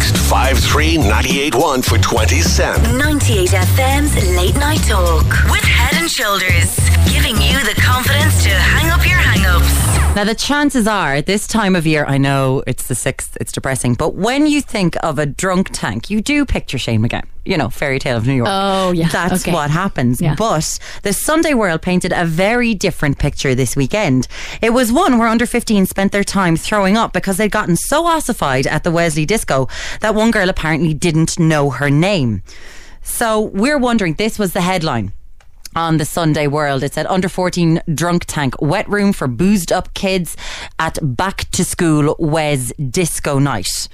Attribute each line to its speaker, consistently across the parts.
Speaker 1: Text 53981 for 20 cents.
Speaker 2: 98 FM's Late Night Talk with Head and Shoulders, giving you the confidence to hang up your hang ups.
Speaker 3: Now, the chances are this time of year, I know it's the 6th, it's depressing, but when you think of a drunk tank, you do picture Shane MacGowan. You know, fairy tale of New York.
Speaker 4: Oh, yeah.
Speaker 3: That's
Speaker 4: Okay.
Speaker 3: what happens.
Speaker 4: Yeah.
Speaker 3: But the Sunday World painted a very different picture this weekend. It was one where under 15 spent their time throwing up because they'd gotten so ossified at the Wesley disco that one girl apparently didn't know her name. So we're wondering, this was the headline on the Sunday World. It said under 14 drunk tank wet room for boozed up kids at back to school Wezz disco night.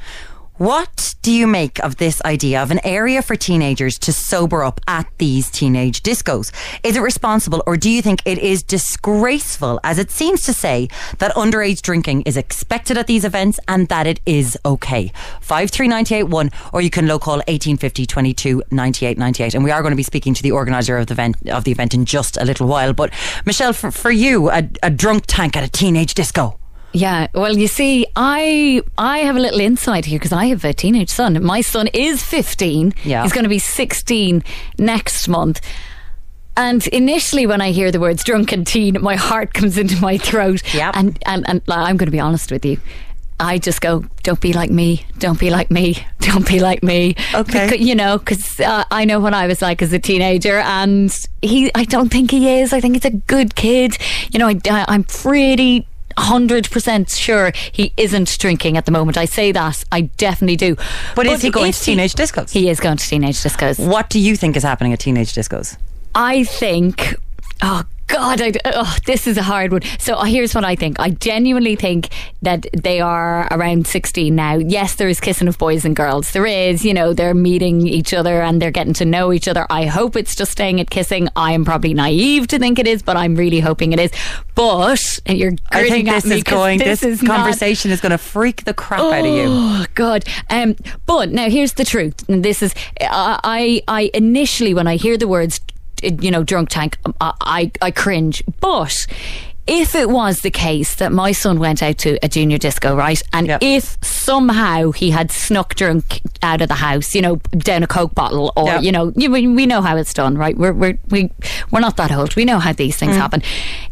Speaker 3: What do you make of this idea of an area for teenagers to sober up at these teenage discos? Is it responsible or do you think it is disgraceful as it seems to say that underage drinking is expected at these events and that it is okay? 53981 or you can low call 1850 22 98 98 and we are going to be speaking to the organizer of the event of the event in just a little while but Michelle for, for you a, a drunk tank at a teenage disco
Speaker 4: Yeah, well, you see, I I have a little insight here because I have a teenage son. My son is 15.
Speaker 3: Yeah.
Speaker 4: He's going to be 16 next month. And initially, when I hear the words drunken teen, my heart comes into my throat.
Speaker 3: Yep.
Speaker 4: And, and, and I'm going to be honest with you. I just go, don't be like me, don't be like me, don't be like me.
Speaker 3: Okay.
Speaker 4: Becau- you know, because uh, I know what I was like as a teenager, and he, I don't think he is. I think he's a good kid. You know, I, I, I'm pretty. 100% sure he isn't drinking at the moment. I say that. I definitely do.
Speaker 3: But is he going to teenage discos?
Speaker 4: He is going to teenage discos.
Speaker 3: what do you think is happening at teenage discos
Speaker 4: I think, oh God, I, oh, this is a hard one. So uh, here's what I think. I genuinely think that they are around 16 now. Yes, there is kissing of boys and girls. There is, you know, they're meeting each other and they're getting to know each other. I hope it's just staying at kissing. I am probably naive to think it is, but I'm really hoping it is. But you're
Speaker 3: I think this is going.
Speaker 4: This,
Speaker 3: This,
Speaker 4: is not-
Speaker 3: conversation is going to freak the crap out of you.
Speaker 4: Oh God! Um, but now here's the truth. And this is I, I I initially when I hear the words, you know, drunk tank, um, I I, I cringe. But if it was the case that my son went out to a junior disco, right, and
Speaker 3: Yep.
Speaker 4: if somehow he had snuck drunk out of the house, you know, down a coke bottle, or
Speaker 3: Yep.
Speaker 4: you know, you, we we know how it's done, right? We're we're we, we're not that old. We know how these things mm. happen.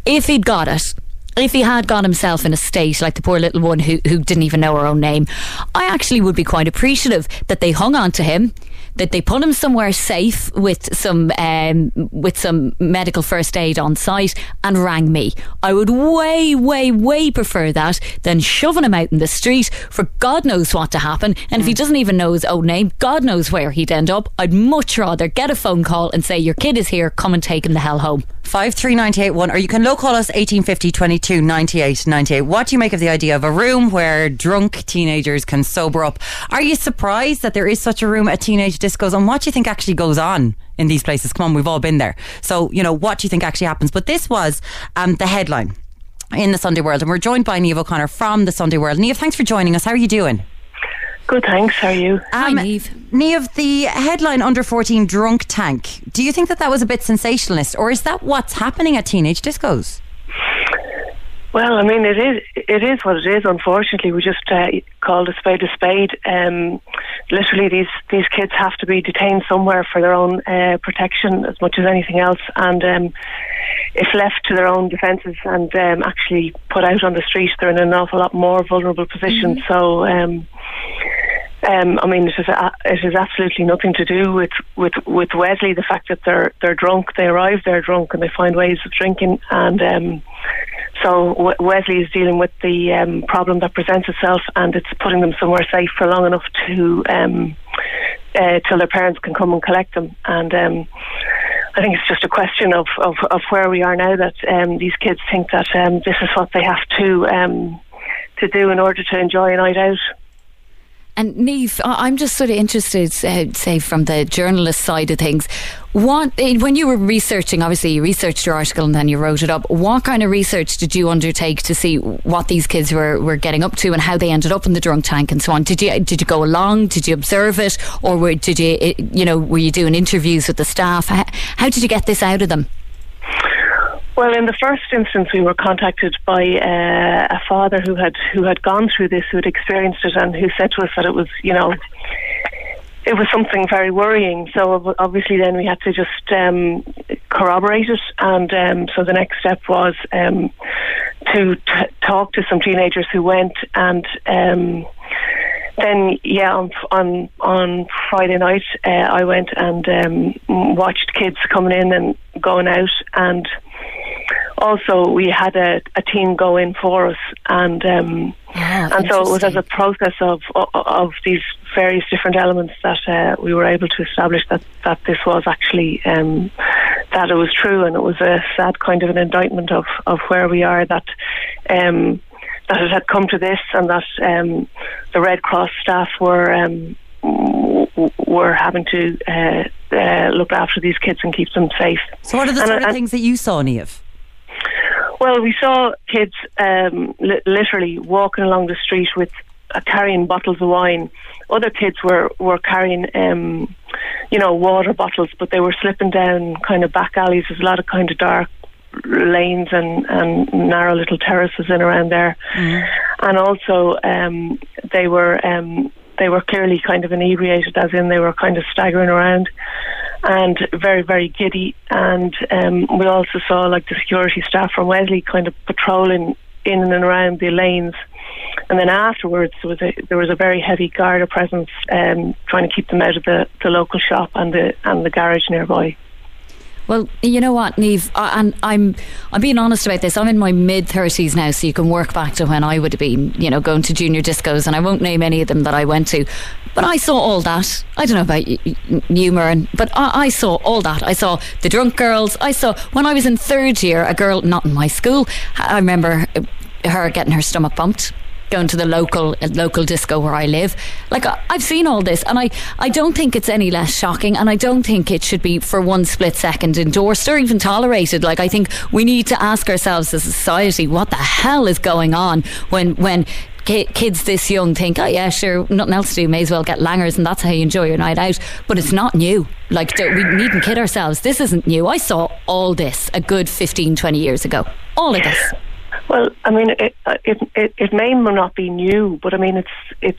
Speaker 4: If he'd got it if he had got himself in a state like the poor little one who, who didn't even know her own name, I actually would be quite appreciative that they hung on to him, that they put him somewhere safe with some um, with some medical first aid on site and rang me. I would way, way, way prefer that than shoving him out in the street for God knows what to happen. And if he doesn't even know his own name, God knows where he'd end up. I'd much rather get a phone call and say, Your kid is here, come and take him the hell home.
Speaker 3: 53981 or you can low call us 1850 22 98 98. What do you make of the idea of a room where drunk teenagers can sober up? Are you surprised that there is such a room at teenage discos and what do you think actually goes on in these places? Come on, we've all been there. So, you know, what do you think actually happens? But this was um, the headline in the Sunday World and we're joined by Niamh O'Connor from the Sunday World. Niamh, thanks for joining us. How are you doing?
Speaker 5: Good, thanks. How are you?
Speaker 4: Hi, Niamh.
Speaker 3: Neve, the headline under 14 drunk tank, do you think that that was a bit sensationalist or is that what's happening at teenage discos?
Speaker 5: Well, I mean, it is it is what it is. Unfortunately, we just uh, called a spade a spade. Um, literally, these these kids have to be detained somewhere for their own uh, protection as much as anything else. And um, if left to their own defences and um, actually put out on the street, they're in an awful lot more vulnerable position. So. Um, I mean, it is a, absolutely nothing to do with, with, with Wesley. The fact that they're they're drunk, they arrive they're drunk, and they find ways of drinking. And um, so Wesley is dealing with the um, problem that presents itself, and it's putting them somewhere safe for long enough to um, uh, till their parents can come and collect them. And um, I think it's just a question of, of, of where we are now that um, these kids think that um, this is what they have to um, to do in order to enjoy a night out.
Speaker 4: And Niamh, I'm just sort of interested, uh, say, from the journalist side of things. What, eh, when you were researching, obviously you researched your article and then you wrote it up. What kind of research did you undertake to see what these kids were, were getting up to and how they ended up in the drunk tank and so on? Did you did you go along? Did you observe it, or were, did you eh, you know were you doing interviews with the staff? How, how did you get this out of them?
Speaker 5: Well, in the first instance, we were contacted by uh, a father who had who had gone through this, who had experienced it, and who said to us that it was, you know, it was something very worrying. So obviously, then we had to just um, corroborate it, and um, so the next step was um, to t- talk to some teenagers who went and. Um, then yeah, on on on Friday night, uh, I went and um, watched kids coming in and going out, and also we had a, a team go in for us, and um, and so it was as a process of of, of these various different elements that uh, we were able to establish that that this was actually um, that it was true, and it was a sad kind of an indictment of of where we are that. Um, that it had come to this, and that um, the Red Cross staff were um, were having to uh, uh, look after these kids and keep them safe.
Speaker 3: So, what are the
Speaker 5: And-
Speaker 3: sort of
Speaker 5: and-
Speaker 3: things that you saw, Niamh?
Speaker 5: Well, we saw kids um, li- literally walking along the street with uh, carrying bottles of wine. Other kids were were carrying, um, you know, water bottles, but they were slipping down kind of back alleys. There's a lot of kind of dark lanes and, and narrow little terraces in around there, and also um, they were um, they were clearly kind of inebriated, as in they were kind of staggering around and very very giddy. And um, we also saw like the security staff from Wesley kind of patrolling in and around the lanes. And then afterwards, there was a there was a very heavy Garda presence, um, trying to keep them out of the, the local shop and the and the garage nearby.
Speaker 4: Well, you know what, Niamh, I, and I'm I'm being honest about this. I'm in my mid thirties now, so you can work back to when I would have been, you know, going to junior discos, and I won't name any of them that I went to, but I saw all that. I don't know about you, Muireann, but I, I saw all that. I saw the drunk girls. I saw when I was in third year, a girl not in my school. I remember her getting her stomach bumped going to the local uh, local disco where I live. Like I've seen all this, and I I don't think it's any less shocking, and I don't think it should be for one split second endorsed or even tolerated. Like I think we need to ask ourselves as a society, what the hell is going on when when. Kids this young think, oh yeah, sure, nothing else to do, may as well get langers, and that's how you enjoy your night out. But it's not new. Like, we needn't kid ourselves. This isn't new. I saw all this a good 15, 20 years ago. All of this.
Speaker 5: Well, I mean, it, it it it may not be new, but I mean, it's it's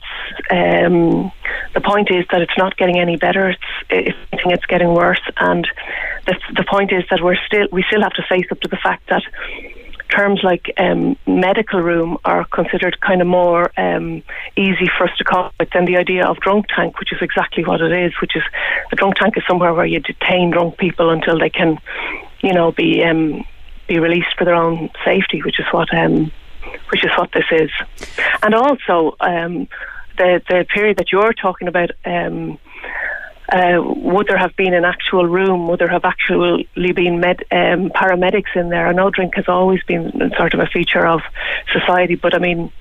Speaker 5: um, the point is that it's not getting any better. It's it's getting worse, and the the point is that we're still we still have to face up to the fact that terms like um, medical room are considered kind of more um, easy for us to cope with than the idea of drunk tank, which is exactly what it is. Which is a drunk tank is somewhere where you detain drunk people until they can, you know, be um, be released for their own safety, which is what um, which is what this is. And also um, the the period that you're talking about. Um, uh, would there have been an actual room? Would there have actually been med, um, paramedics in there? I know drink has always been sort of a feature of society, but I mean,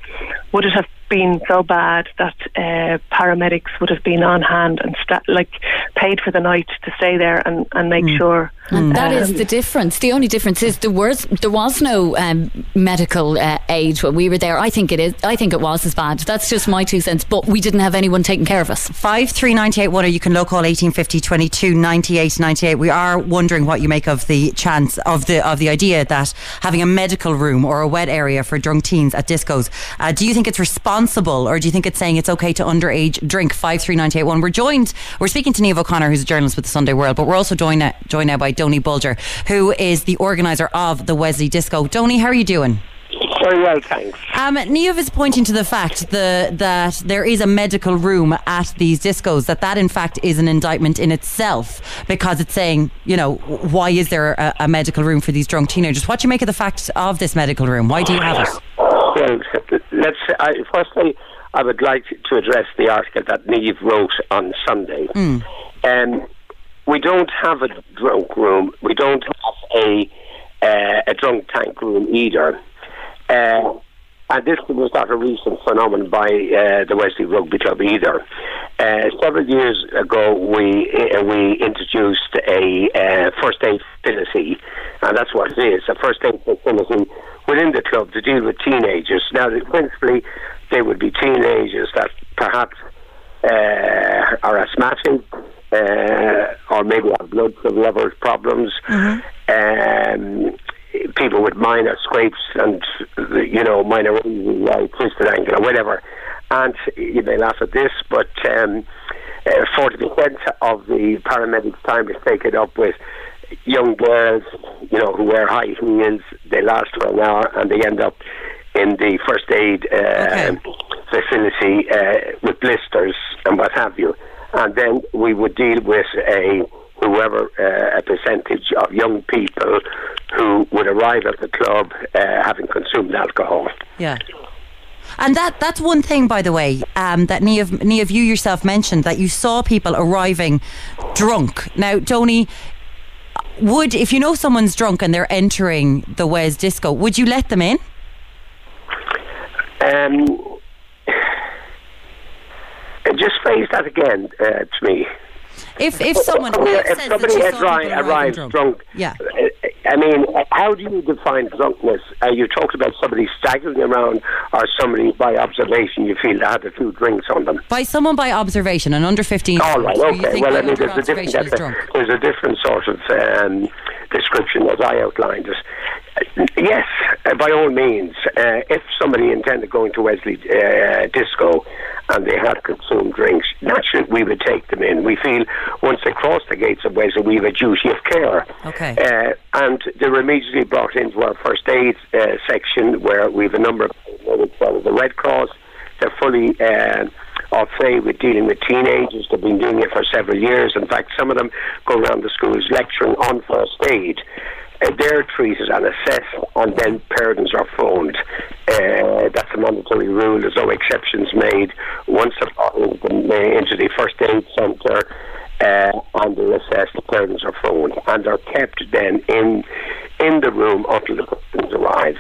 Speaker 5: would it have been so bad that uh, paramedics would have been on hand and sta- like paid for the night to stay there and, and make sure?
Speaker 4: And that is
Speaker 5: um,
Speaker 4: the difference. The only difference is there was there was no um, medical uh, aid when we were there. I think it is. I think it was as bad. That's just my two cents. But we didn't have anyone taking care of us.
Speaker 3: Five three ninety eight one, or you can low call eighteen fifty twenty two ninety eight ninety eight. We are wondering what you make of the chance of the of the idea that having a medical room or a wet area for drunk teens at discos. Uh, do you think it's responsible, or do you think it's saying it's okay to underage drink? Five three ninety eight one. We're joined. We're speaking to Niamh O'Connor, who's a journalist with the Sunday World, but we're also joined now, joined now by Doni Bulger, who is the organizer of the Wesley Disco. Doni, how are you doing?
Speaker 6: Very well, thanks.
Speaker 3: Um, Niamh is pointing to the fact the, that there is a medical room at these discos, that that in fact is an indictment in itself because it's saying, you know, why is there a, a medical room for these drunk teenagers? What do you make of the fact of this medical room? Why do you have it?
Speaker 6: Well, let's. I, firstly, I would like to address the article that Niamh wrote on Sunday. Um, we don't have a drunk room. We don't have a uh, a drunk tank room either. Uh, and this was not a recent phenomenon by uh, the Wesley Rugby Club either. Uh, several years ago, we uh, we introduced a uh, first aid facility, and that's what it is a first aid facility within the club to deal with teenagers. Now, principally, they would be teenagers that perhaps uh, are asthmatic uh, or maybe have blood level problems. Um, with minor scrapes and you know minor uh, twisted ankle or whatever. And you may laugh at this, but um, uh, forty percent of the paramedics' time is taken up with young girls, you know, who wear high heels. They last for an hour and they end up in the first aid uh,
Speaker 3: Okay.
Speaker 6: facility uh, with blisters and what have you. And then we would deal with a whoever uh, a percentage of young people who would arrive at the club uh, having consumed alcohol.
Speaker 3: Yeah. And that that's one thing, by the way, um, that Niamh, Niamh, you yourself mentioned that you saw people arriving drunk. Now, Tony, would if you know someone's drunk and they're entering the Wezz Disco, would you let them in?
Speaker 6: Um, just phrase that again uh, to me.
Speaker 3: If if someone says
Speaker 6: if somebody
Speaker 3: she
Speaker 6: had
Speaker 3: saw
Speaker 6: dri-
Speaker 3: people arriving
Speaker 6: arrived
Speaker 3: drunk.
Speaker 6: drunk,
Speaker 3: Yeah.
Speaker 6: uh, I mean, how do you define drunkenness? Uh, you talked about somebody staggering around, or somebody by observation you feel they had a few drinks on them.
Speaker 3: By someone by observation, an under 15
Speaker 6: All right, okay. Well, I mean, there's a different there's a different sort of um, description as I outlined it. Yes, uh, by all means. Uh, if somebody intended going to Wesley uh, Disco and they had consumed drinks, naturally we would take them in. We feel once they cross the gates of Wesley, we have a duty of care.
Speaker 3: Okay.
Speaker 6: Uh, and they're immediately brought into our first aid uh, section where we have a number of well, the Red Cross. They're fully uh, au fait with dealing with teenagers. They've been doing it for several years. In fact, some of them go around the schools lecturing on first aid. Uh, they're treated and assessed, and then parents are phoned. Uh, that's a mandatory rule. There's no exceptions made. Once they're brought into the- first aid centre, uh, and they're assessed, the parents are phoned, and they're kept then in in the room until the persons arrive.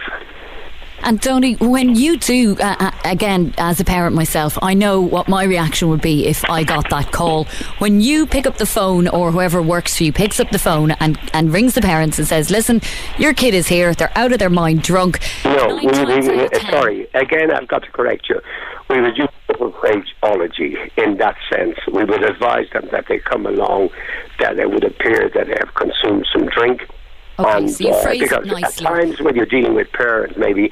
Speaker 4: And Tony, when you do, uh, uh, again, as a parent myself, I know what my reaction would be if I got that call. When you pick up the phone, or whoever works for you picks up the phone and, and rings the parents and says, "Listen, your kid is here. They're out of their mind, drunk."
Speaker 6: No, we, we, uh, sorry. Again, I've got to correct you. We would use phraseology in that sense. We would advise them that they come along, that it would appear that they have consumed some drink.
Speaker 4: Okay,
Speaker 6: and,
Speaker 4: so you
Speaker 6: uh,
Speaker 4: phrase it
Speaker 6: because
Speaker 4: nicely.
Speaker 6: at times when you're dealing with parents, maybe,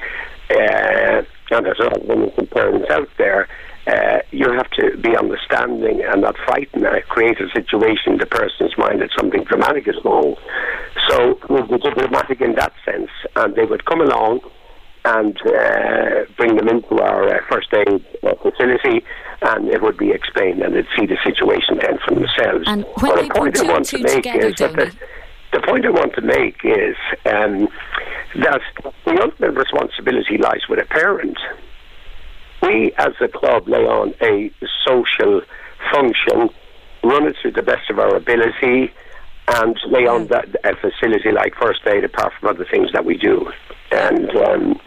Speaker 6: uh, and there's a lot of innocent parents out there, uh, you have to be understanding and not frighten and create a situation in the person's mind that something dramatic is wrong. So we'll be dramatic in that sense, and they would come along and uh, bring them into our uh, first aid uh, facility, and it would be explained, and they'd see the situation then for themselves.
Speaker 4: And when
Speaker 6: But
Speaker 4: they
Speaker 6: the point
Speaker 4: put
Speaker 6: I want to make
Speaker 4: together,
Speaker 6: is that the, point I want to make is um, that the ultimate responsibility lies with a parent. We, as a club, lay on a social function, run it to the best of our ability, and lay on that a facility like first aid, apart from other things that we do. And um,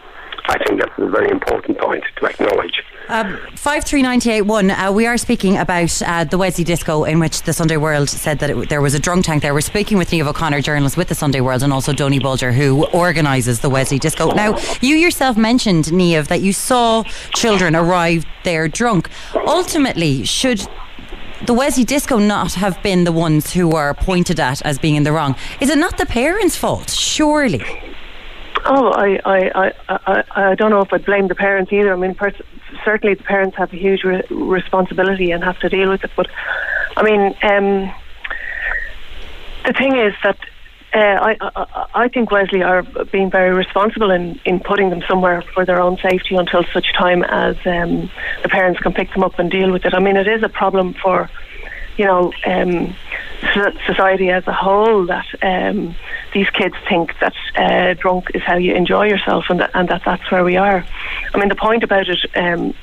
Speaker 6: I think that's a very important point to acknowledge.
Speaker 3: Um, 53981, uh, we are speaking about uh, the Wesley Disco in which the Sunday World said that it, there was a drunk tank there. We're speaking with Niamh O'Connor, journalist with the Sunday World, and also Doni Bulger, who organises the Wesley Disco. Now, you yourself mentioned, Niamh, that you saw children arrive there drunk. Ultimately, should the Wesley Disco not have been the ones who were pointed at as being in the wrong? Is it not the parents' fault? Surely.
Speaker 5: Oh, I, I, I, I, I don't know if I'd blame the parents either. I mean, pers- certainly the parents have a huge re- responsibility and have to deal with it. But I mean, um, the thing is that uh, I, I, I think Wesley are being very responsible in, in putting them somewhere for their own safety until such time as um, the parents can pick them up and deal with it. I mean, it is a problem for you know, um, society as a whole that um, these kids think that uh, drunk is how you enjoy yourself and that, and that that's where we are. I mean, the point about it, um,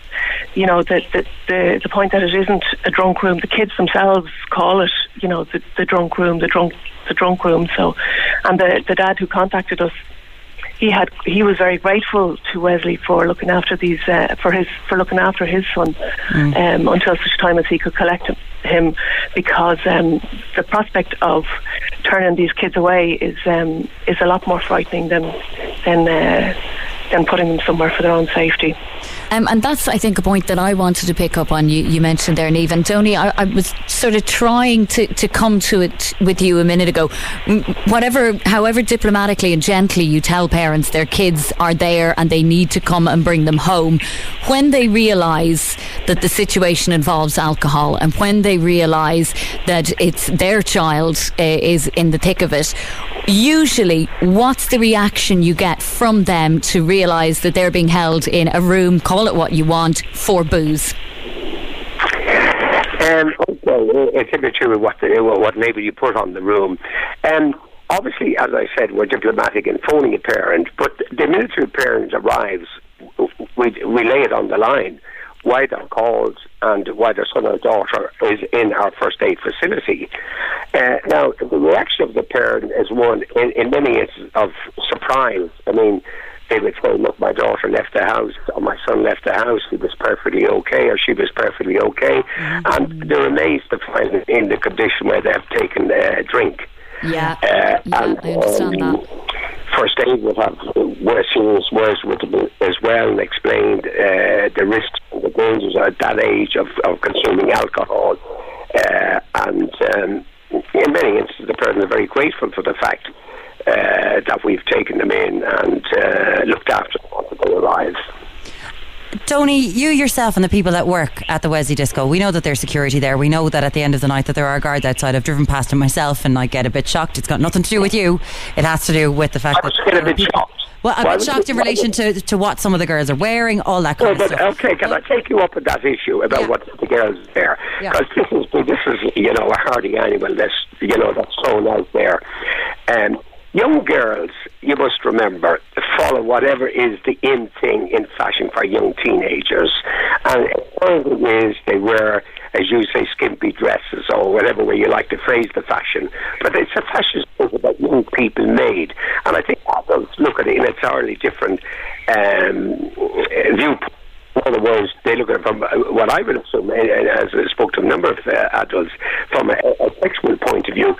Speaker 5: you know, the, the, the, the point that it isn't a drunk room, the kids themselves call it, you know, the, the drunk room, the drunk, the drunk room. So, and the, the dad who contacted us he had he was very grateful to Wesley for looking after these uh, for his for looking after his son um, until such time as he could collect him, him because um, the prospect of turning these kids away is um, is a lot more frightening than than uh, than putting them somewhere for their own safety.
Speaker 4: Um, and that's, I think, a point that I wanted to pick up on. You, you mentioned there, Niamh. And Tony, I, I, was sort of trying to, to come to it with you a minute ago. Whatever, however diplomatically and gently you tell parents their kids are there and they need to come and bring them home, when they realise that the situation involves alcohol and when they realise that it's their child uh, is in the thick of it, usually what's the reaction you get from them to realise that they're being held in a room, call it what you want, for booze?
Speaker 6: Um, okay, it's the true what what label you put on the room. Um, obviously, as I said, we're diplomatic in phoning a parent, but the military parent arrives, we, we lay it on the line why they're called and why their son or daughter is in our first aid facility. Uh, now, the reaction of the parent is one, in, in many instances, of surprise. I mean, they would say, look, my daughter left the house, or my son left the house, he was perfectly okay, or she was perfectly okay. Mm-hmm. And they're amazed to find it in the condition where they've taken a drink.
Speaker 4: Yeah, uh, yeah and, I understand um, that.
Speaker 6: First aid will have worse serious words with as well and explained uh, the risks and the dangers at that age of, of consuming alcohol. Uh, and um, in many instances, the parents are very grateful for the fact uh, that we've taken them in and uh, looked after them until they arrive.
Speaker 3: Tony, you yourself and the people that work at the Wesley Disco, we know that there's security there. We know that at the end of the night that there are guards outside. I've driven past them myself and I get a bit shocked. It's got nothing to do with you. It has to do with the fact
Speaker 6: I
Speaker 3: that.
Speaker 6: Get a bit shocked.
Speaker 3: Well, I'm bit shocked in relation to, to what some of the girls are wearing, all that kind
Speaker 6: well,
Speaker 3: of stuff.
Speaker 6: Okay, can I take you up on that issue about
Speaker 3: Yeah.
Speaker 6: what the girls?
Speaker 3: Yeah.
Speaker 6: Because this is this is you know a hardy animal that's you know that's thrown out there. Um, young girls, you must remember, follow whatever is the in thing in fashion for young teenagers, and of them is they wear. As you say, skimpy dresses or whatever way you like to phrase the fashion, but it's a fashion show that young people made, and I think adults look at it in an entirely different um, viewpoint. In other words, they look at it from uh, what I would assume, uh, as I spoke to a number of uh, adults, from a, a sexual point of view.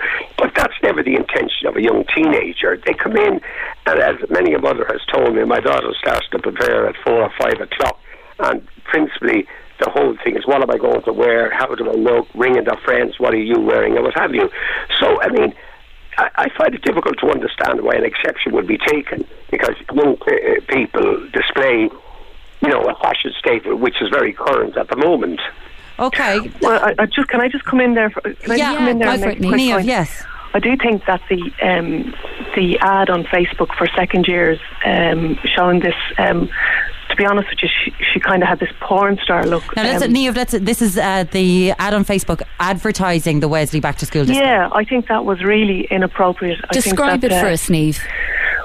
Speaker 6: But that's never the intention of a young teenager. They come in, and as many of mother has told me, my daughter starts to prepare at four or five o'clock, and principally the whole thing is what am I going to wear? How do I look? Ringing their friends, what are you wearing, and what have you. So, I mean, I, I find it difficult to understand why an exception would be taken because young uh, people display, you know, a fashion statement which is very current at the moment.
Speaker 3: Okay.
Speaker 5: Well, I, I just can I just come in there? For, can I
Speaker 3: Yeah,
Speaker 5: just come in there
Speaker 4: go for
Speaker 5: make
Speaker 4: it,
Speaker 5: a quick
Speaker 3: Niamh,
Speaker 5: point?
Speaker 3: yes.
Speaker 5: I do think that the um, the ad on Facebook for second years um, showing this. Um, to be honest with you, she, she kind of had this porn star look.
Speaker 3: Now, let's,
Speaker 5: um,
Speaker 3: Niamh, let's, this is uh, the ad on Facebook advertising the Wesley Back to School Disco.
Speaker 5: yeah, I think that was really inappropriate. I think
Speaker 4: Describe
Speaker 5: that,
Speaker 4: it
Speaker 5: uh,
Speaker 4: for us, Niamh.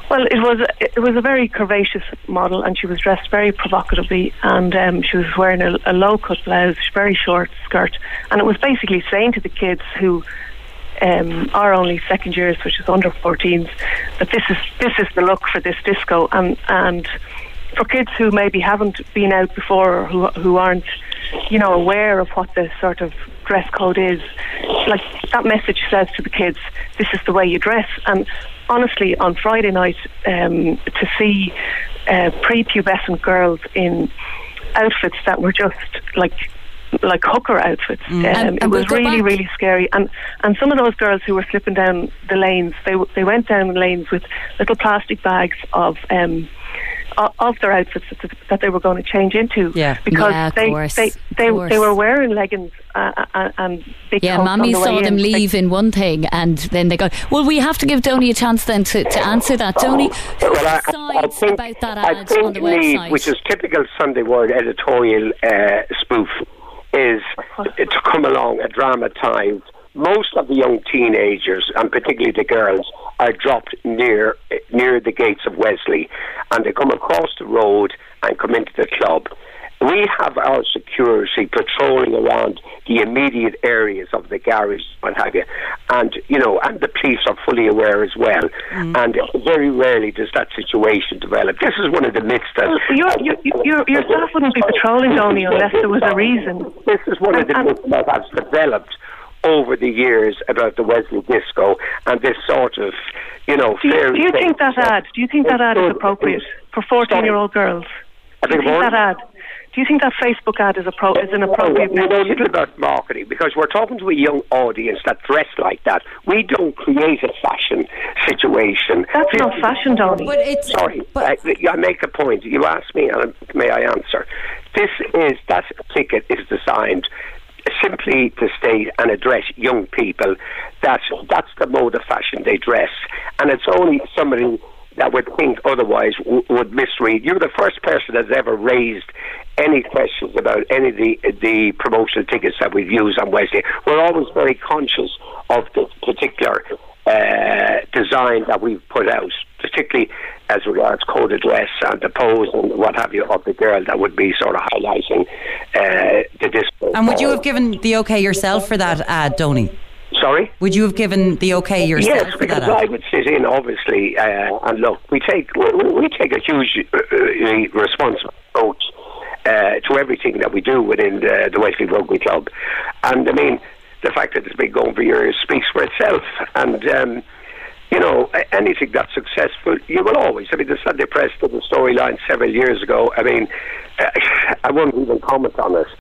Speaker 5: Well, it was it was a very curvaceous model, and she was dressed very provocatively, and um, she was wearing a, a low cut blouse, very short skirt, and it was basically saying to the kids who um, are only second years, which is under 14s, that this is this is the look for this disco, and and for kids who maybe haven't been out before or who who aren't, you know, aware of what the sort of dress code is, like that message says to the kids, this is the way you dress, and honestly, on Friday night, um, to see uh, prepubescent girls in outfits that were just like like hooker outfits. Um,
Speaker 4: And-
Speaker 5: it
Speaker 4: and
Speaker 5: was really,
Speaker 4: back.
Speaker 5: really scary. And and some of those girls who were slipping down the lanes, they w- they went down the lanes with little plastic bags of. Um, of their outfits that, that they were going to change into,
Speaker 3: Yeah.
Speaker 5: because
Speaker 4: Yeah, of
Speaker 5: they,
Speaker 4: course,
Speaker 5: they
Speaker 4: of
Speaker 5: they they were wearing leggings uh, uh, and big
Speaker 4: Yeah,
Speaker 5: coats on
Speaker 4: Mammy
Speaker 5: the way
Speaker 4: saw
Speaker 5: in.
Speaker 4: them
Speaker 5: They-
Speaker 4: leave in one thing and then they go, well, we have to give Tony a chance then to, to answer that. Tony, who
Speaker 6: Well, I, I think,
Speaker 4: about that
Speaker 6: I think
Speaker 4: on the
Speaker 6: Niamh,
Speaker 4: website?
Speaker 6: which is typical Sunday World editorial uh, spoof, is to come along and dramatise. Most of the young teenagers, and particularly the girls, are dropped near near the gates of Wesley, and they come across the road and come into the club. We have our security patrolling around the immediate areas of the garage, what have you, and you know, and the police are fully aware as well. Mm. And very rarely does that situation develop. This is one of the myths that
Speaker 5: Well, your, your, your, your staff wouldn't be patrolling, Tony, unless there was a reason.
Speaker 6: this is one of the
Speaker 5: And-
Speaker 6: myths that has developed over the years about the Wesley disco and this sort of, you know,
Speaker 5: Do you, do you think that ad? Do you think that ad is appropriate? For 14 year old girls.
Speaker 6: I
Speaker 5: Do you think that ad? Do you think that Facebook ad is, appro- is an appropriate
Speaker 6: We know a little about marketing because we're talking to a young audience that dress like that. We don't create a fashion situation.
Speaker 5: That's
Speaker 6: This
Speaker 5: not
Speaker 6: is-
Speaker 5: fashion, Doni.
Speaker 3: But it's
Speaker 6: Sorry,
Speaker 3: But
Speaker 6: I, I make a point. You asked me, and may I answer? This is that ticket is designed simply to state and address young people. That's that's the mode of fashion they dress, and it's only somebody that would think otherwise w- would misread. You're the first person that's ever raised any questions about any of the the promotional tickets that we've used on Wesley. We're always very conscious of the particular uh, design that we've put out, particularly as regards coded dress and the pose and what have you of the girl that would be sort of highlighting uh, the disco.
Speaker 3: and would you have given the okay yourself for that ad, Doni?
Speaker 6: Sorry.
Speaker 3: Would you have given the okay yourself
Speaker 6: Yes, because
Speaker 3: that
Speaker 6: I would sit in, obviously, uh, and look, we take we, we take a huge uh, uh, responsible approach uh, to everything that we do within the, the Wesley Rugby Club, and I mean the fact that it's been going for years speaks for itself, and. Um, you know, anything that's successful, you will always. I mean, the Sunday Press did a storyline several years ago. I mean, uh, I won't even comment on it.